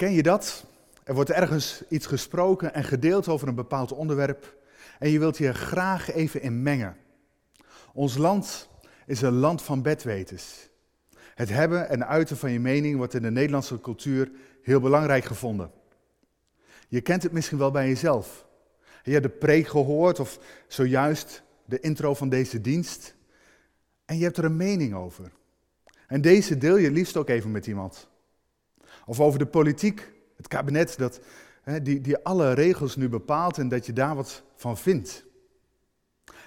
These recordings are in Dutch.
Ken je dat? Er wordt ergens iets gesproken en gedeeld over een bepaald onderwerp en je wilt je graag even in mengen. Ons land is een land van bedwetens. Het hebben en uiten van je mening wordt in de Nederlandse cultuur heel belangrijk gevonden. Je kent het misschien wel bij jezelf. Je hebt de preek gehoord of zojuist de intro van deze dienst. En je hebt er een mening over. En deze deel je liefst ook even met iemand. Of over de politiek, het kabinet dat, hè, die, die alle regels nu bepaalt en dat je daar wat van vindt.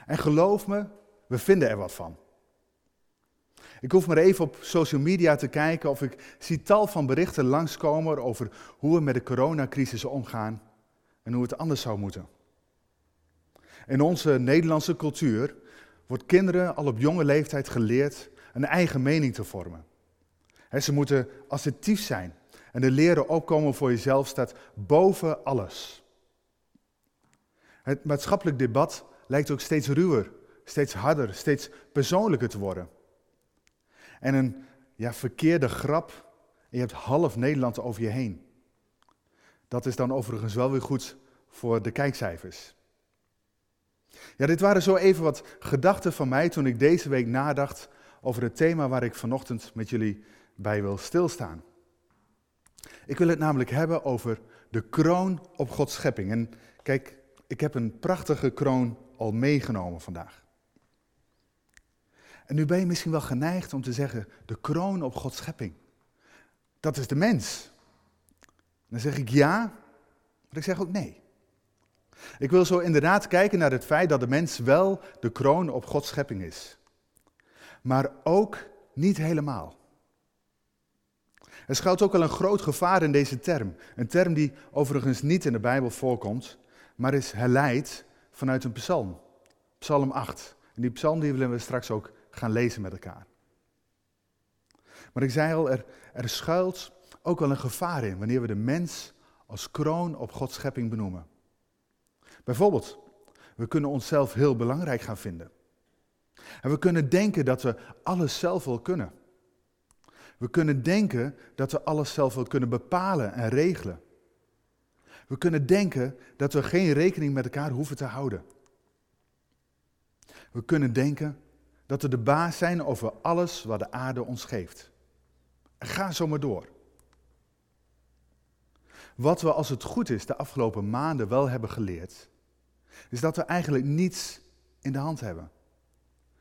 En geloof me, we vinden er wat van. Ik hoef maar even op social media te kijken of ik zie tal van berichten langskomen over hoe we met de coronacrisis omgaan en hoe het anders zou moeten. In onze Nederlandse cultuur wordt kinderen al op jonge leeftijd geleerd een eigen mening te vormen. ze moeten assertief zijn en de leren opkomen voor jezelf staat boven alles. Het maatschappelijk debat lijkt ook steeds ruwer, steeds harder, steeds persoonlijker te worden. En een ja, verkeerde grap en je hebt half Nederland over je heen. Dat is dan overigens wel weer goed voor de kijkcijfers. Ja, dit waren zo even wat gedachten van mij toen ik deze week nadacht over het thema waar ik vanochtend met jullie bij wil stilstaan. Ik wil het namelijk hebben over de kroon op Gods schepping. En kijk, ik heb een prachtige kroon al meegenomen vandaag. En nu ben je misschien wel geneigd om te zeggen, de kroon op Gods schepping. Dat is de mens. Dan zeg ik ja, maar ik zeg ook nee. Ik wil zo inderdaad kijken naar het feit dat de mens wel de kroon op Gods schepping is. Maar ook niet helemaal. Er schuilt ook wel een groot gevaar in deze term. Een term die overigens niet in de Bijbel voorkomt, maar is herleid vanuit een psalm. Psalm 8. En die psalm die willen we straks ook gaan lezen met elkaar. Maar ik zei al, er, er schuilt ook wel een gevaar in wanneer we de mens als kroon op Gods schepping benoemen. Bijvoorbeeld, we kunnen onszelf heel belangrijk gaan vinden. En we kunnen denken dat we alles zelf wel kunnen. We kunnen denken dat we alles zelf wel kunnen bepalen en regelen. We kunnen denken dat we geen rekening met elkaar hoeven te houden. We kunnen denken dat we de baas zijn over alles wat de aarde ons geeft. ga zo maar door. Wat we als het goed is de afgelopen maanden wel hebben geleerd, is dat we eigenlijk niets in de hand hebben.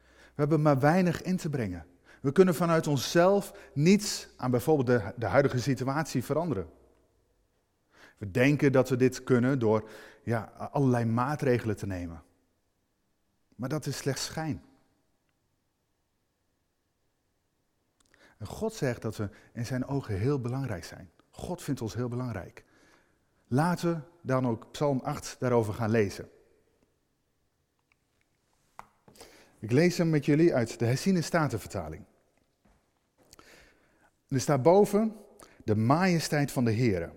We hebben maar weinig in te brengen. We kunnen vanuit onszelf niets aan bijvoorbeeld de, de huidige situatie veranderen. We denken dat we dit kunnen door ja, allerlei maatregelen te nemen. Maar dat is slechts schijn. En God zegt dat we in zijn ogen heel belangrijk zijn. God vindt ons heel belangrijk. Laten we dan ook Psalm 8 daarover gaan lezen. Ik lees hem met jullie uit de Hessine Statenvertaling. Er staat boven de majesteit van de Heere.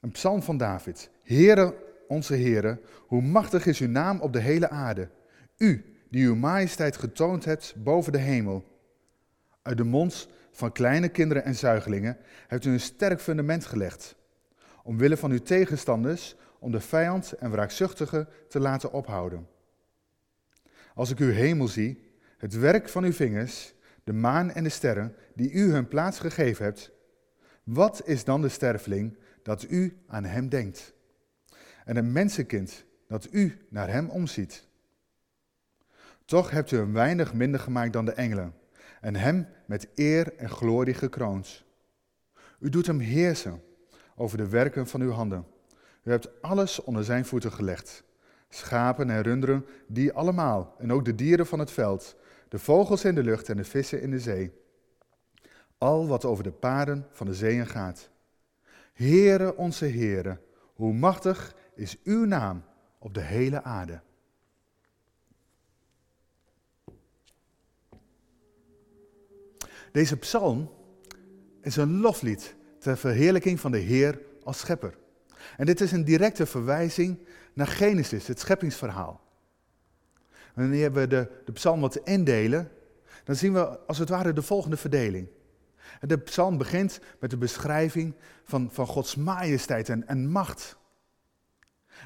Een psalm van David. Heere, onze Heere, hoe machtig is uw naam op de hele aarde. U, die uw majesteit getoond hebt boven de hemel. Uit de mond van kleine kinderen en zuigelingen hebt u een sterk fundament gelegd. Omwille van uw tegenstanders, om de vijand en wraakzuchtige te laten ophouden. Als ik uw hemel zie, het werk van uw vingers, de maan en de sterren, die u hun plaats gegeven hebt, wat is dan de sterveling dat u aan hem denkt? En een mensenkind dat u naar hem omziet. Toch hebt u hem weinig minder gemaakt dan de engelen en hem met eer en glorie gekroond. U doet hem heersen over de werken van uw handen. U hebt alles onder zijn voeten gelegd. Schapen en runderen, die allemaal, en ook de dieren van het veld, de vogels in de lucht en de vissen in de zee. Al wat over de paden van de zeeën gaat. Heere onze Heere, hoe machtig is uw naam op de hele aarde. Deze psalm is een loflied ter verheerlijking van de Heer als schepper. En dit is een directe verwijzing naar Genesis, het scheppingsverhaal. Wanneer we de, de psalm wat indelen, dan zien we als het ware de volgende verdeling. De psalm begint met de beschrijving van, van Gods majesteit en, en macht.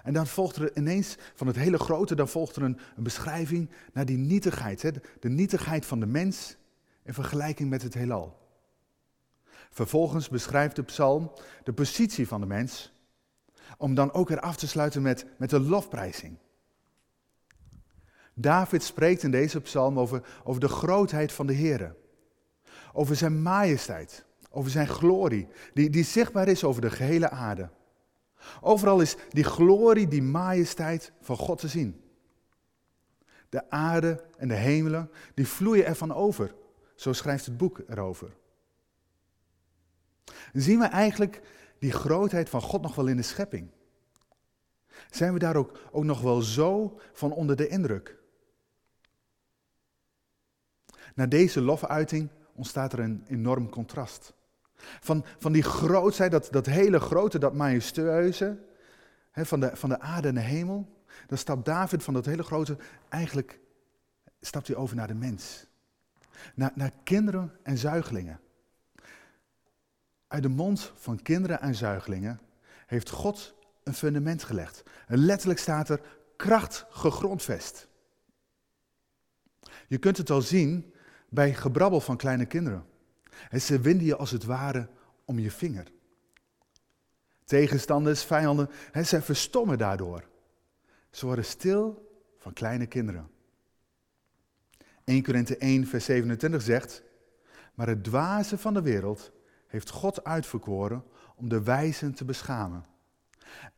En dan volgt er ineens van het hele grote, dan volgt er een, een beschrijving naar die nietigheid. Hè? De nietigheid van de mens in vergelijking met het heelal. Vervolgens beschrijft de psalm de positie van de mens, om dan ook weer af te sluiten met, met de lofprijzing. David spreekt in deze psalm over, over de grootheid van de Heer, over zijn majesteit, over zijn glorie, die, die zichtbaar is over de gehele aarde. Overal is die glorie, die majesteit van God te zien. De aarde en de hemelen, die vloeien ervan over. Zo schrijft het boek erover. Zien we eigenlijk die grootheid van God nog wel in de schepping? Zijn we daar ook, ook nog wel zo van onder de indruk? Na deze lofuiting ontstaat er een enorm contrast. Van, van die grootheid, dat, dat hele grote, dat majestueuze, hè, van, de, van de aarde en de hemel, dan stapt David van dat hele grote, eigenlijk stapt hij over naar de mens. Naar, naar kinderen en zuigelingen. Uit de mond van kinderen en zuigelingen heeft God een fundament gelegd. En letterlijk staat er kracht gegrondvest. Je kunt het al zien bij gebrabbel van kleine kinderen. En ze winden je als het ware om je vinger. Tegenstanders, vijanden, hè, zij verstommen daardoor. Ze worden stil van kleine kinderen. 1 Korinthe 1, vers 27 zegt, maar het dwaze van de wereld heeft God uitverkoren om de wijzen te beschamen.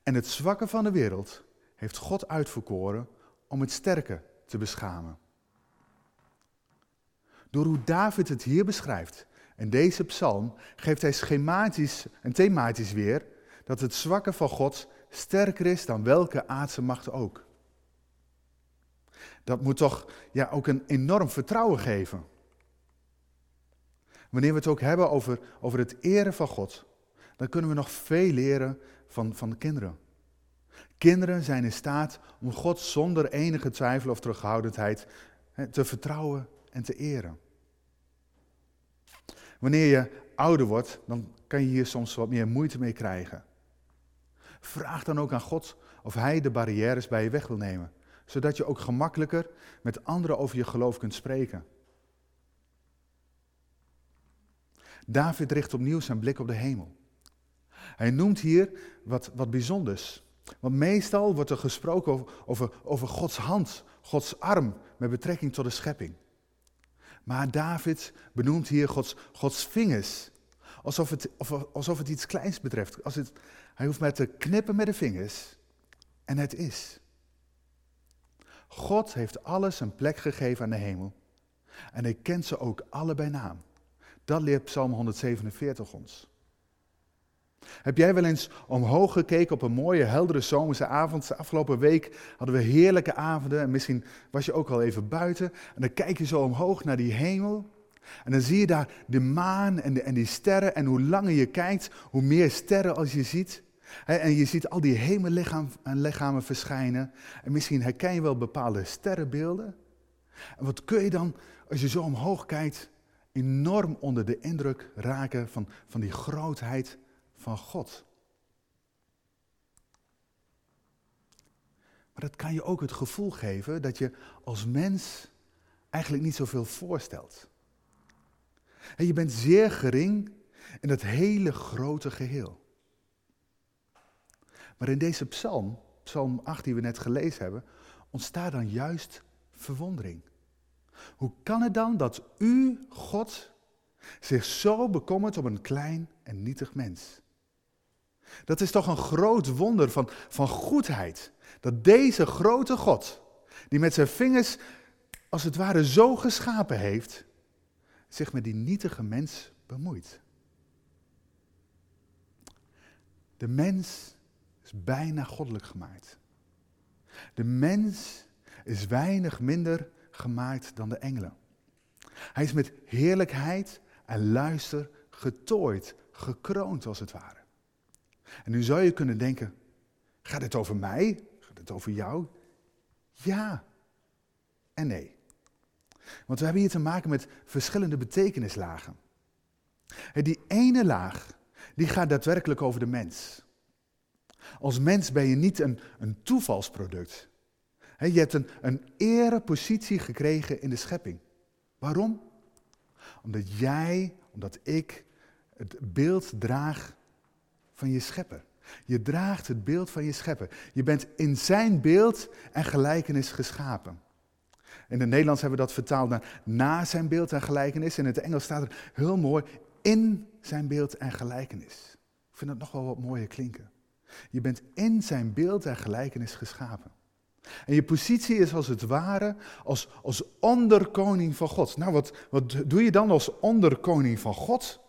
En het zwakke van de wereld heeft God uitverkoren om het sterke te beschamen. Door hoe David het hier beschrijft, in deze psalm, geeft hij schematisch en thematisch weer dat het zwakke van God sterker is dan welke aardse macht ook. Dat moet toch ja, ook een enorm vertrouwen geven. Wanneer we het ook hebben over, over het eren van God, dan kunnen we nog veel leren van, van kinderen. Kinderen zijn in staat om God zonder enige twijfel of terughoudendheid te vertrouwen en te eren. Wanneer je ouder wordt, dan kan je hier soms wat meer moeite mee krijgen. Vraag dan ook aan God of Hij de barrières bij je weg wil nemen, zodat je ook gemakkelijker met anderen over je geloof kunt spreken. David richt opnieuw zijn blik op de hemel. Hij noemt hier wat, wat bijzonders. Want meestal wordt er gesproken over, over, over Gods hand, Gods arm met betrekking tot de schepping. Maar David benoemt hier Gods, Gods vingers. Alsof het, alsof het iets kleins betreft. Als het, hij hoeft maar te knippen met de vingers en het is. God heeft alles een plek gegeven aan de hemel. En hij kent ze ook alle bij naam. Dat leert Psalm 147 ons. Heb jij wel eens omhoog gekeken op een mooie, heldere zomerse avond? De afgelopen week hadden we heerlijke avonden en misschien was je ook al even buiten. En dan kijk je zo omhoog naar die hemel. En dan zie je daar de maan en, de, en die sterren. En hoe langer je kijkt, hoe meer sterren als je ziet. En je ziet al die hemellichamen verschijnen. En misschien herken je wel bepaalde sterrenbeelden. En wat kun je dan, als je zo omhoog kijkt, enorm onder de indruk raken van, van die grootheid van God. Maar dat kan je ook het gevoel geven dat je als mens eigenlijk niet zoveel voorstelt. En je bent zeer gering in het hele grote geheel. Maar in deze psalm, psalm 8 die we net gelezen hebben, ontstaat dan juist verwondering. Hoe kan het dan dat u, God, zich zo bekommert om een klein en nietig mens? Dat is toch een groot wonder van, van goedheid. Dat deze grote God, die met zijn vingers als het ware zo geschapen heeft, zich met die nietige mens bemoeit. De mens is bijna goddelijk gemaakt. De mens is weinig minder gemaakt dan de engelen. Hij is met heerlijkheid en luister getooid, gekroond als het ware. En nu zou je kunnen denken, gaat het over mij? Gaat het over jou? Ja en nee. Want we hebben hier te maken met verschillende betekenislagen. Die ene laag, die gaat daadwerkelijk over de mens. Als mens ben je niet een, een toevalsproduct. je hebt een, een erepositie gekregen in de schepping. Waarom? Omdat jij, omdat ik het beeld draag van je schepper. Je draagt het beeld van je schepper. Je bent in zijn beeld en gelijkenis geschapen. In het Nederlands hebben we dat vertaald naar na zijn beeld en gelijkenis. In het Engels staat er heel mooi in zijn beeld en gelijkenis. Ik vind dat nog wel wat mooier klinken. Je bent in zijn beeld en gelijkenis geschapen. En je positie is als het ware als, als onderkoning van God. Nou, wat, wat doe je dan als onderkoning van God?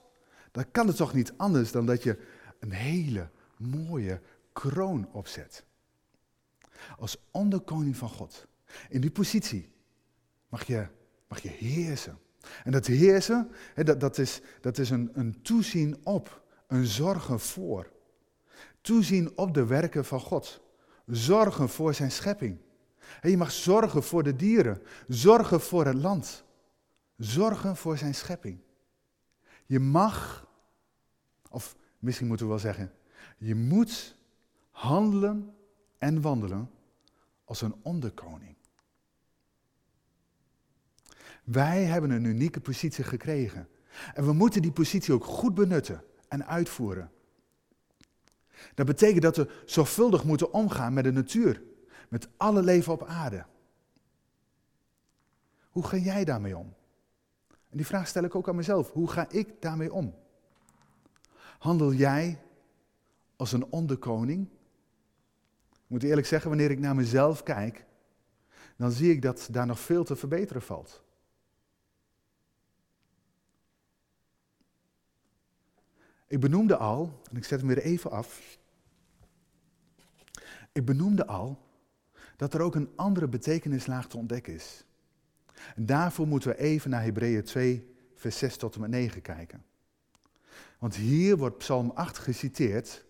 Dan kan het toch niet anders dan dat je een hele mooie kroon opzet. Als onderkoning van God. In die positie mag je, mag je heersen. En dat heersen, dat, dat is, dat is een, een toezien op, een zorgen voor. Toezien op de werken van God. Zorgen voor zijn schepping. Je mag zorgen voor de dieren. Zorgen voor het land. Zorgen voor zijn schepping. Je mag, of misschien moeten we wel zeggen, je moet handelen en wandelen als een onderkoning. Wij hebben een unieke positie gekregen. En we moeten die positie ook goed benutten en uitvoeren. Dat betekent dat we zorgvuldig moeten omgaan met de natuur, met alle leven op aarde. Hoe ga jij daarmee om? En die vraag stel ik ook aan mezelf. Hoe ga ik daarmee om? Handel jij als een onderkoning? Ik moet eerlijk zeggen, wanneer ik naar mezelf kijk, dan zie ik dat daar nog veel te verbeteren valt. Ik benoemde al, en ik zet hem weer even af. Ik benoemde al dat er ook een andere betekenislaag te ontdekken is. En daarvoor moeten we even naar Hebreeën 2, vers 6 tot en met 9 kijken. Want hier wordt Psalm 8 geciteerd,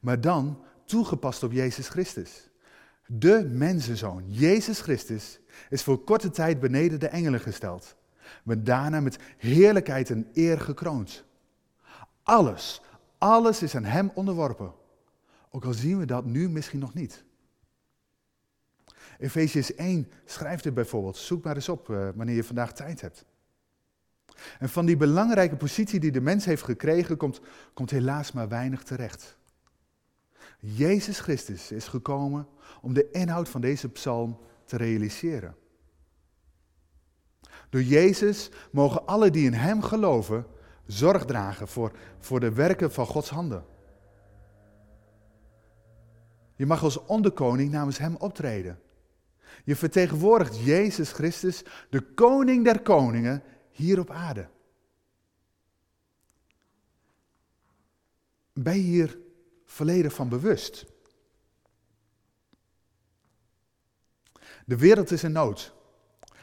maar dan toegepast op Jezus Christus. De mensenzoon, Jezus Christus, is voor korte tijd beneden de engelen gesteld, maar daarna met heerlijkheid en eer gekroond. Alles, alles is aan Hem onderworpen. Ook al zien we dat nu misschien nog niet. Efesius 1 schrijft het bijvoorbeeld. Zoek maar eens op uh, wanneer je vandaag tijd hebt. En van die belangrijke positie die de mens heeft gekregen, komt, komt helaas maar weinig terecht. Jezus Christus is gekomen om de inhoud van deze psalm te realiseren. Door Jezus mogen alle die in Hem geloven zorg dragen voor, voor de werken van Gods handen. Je mag als onderkoning namens Hem optreden. Je vertegenwoordigt Jezus Christus, de koning der koningen, hier op aarde. Ben je hier volledig van bewust? De wereld is in nood.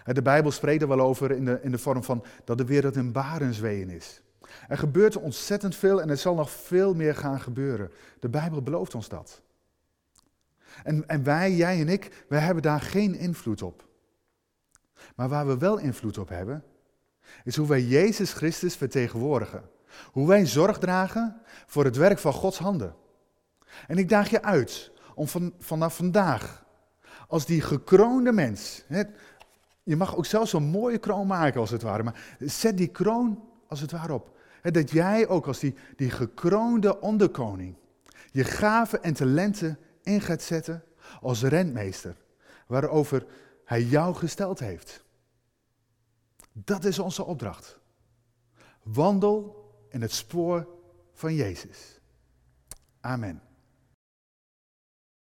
De Bijbel spreekt er wel over in de, in de vorm van dat de wereld in barenzweeën is. Er gebeurt ontzettend veel en er zal nog veel meer gaan gebeuren. De Bijbel belooft ons dat. En, en wij, jij en ik, wij hebben daar geen invloed op. Maar waar we wel invloed op hebben, is hoe wij Jezus Christus vertegenwoordigen. Hoe wij zorg dragen voor het werk van Gods handen. En ik daag je uit om van, vanaf vandaag, als die gekroonde mens, hè, je mag ook zelfs een mooie kroon maken als het ware, maar zet die kroon als het ware op. Hè, dat jij ook als die, die gekroonde onderkoning je gaven en talenten in gaat zetten als rentmeester, waarover hij jou gesteld heeft. Dat is onze opdracht. Wandel in het spoor van Jezus. Amen.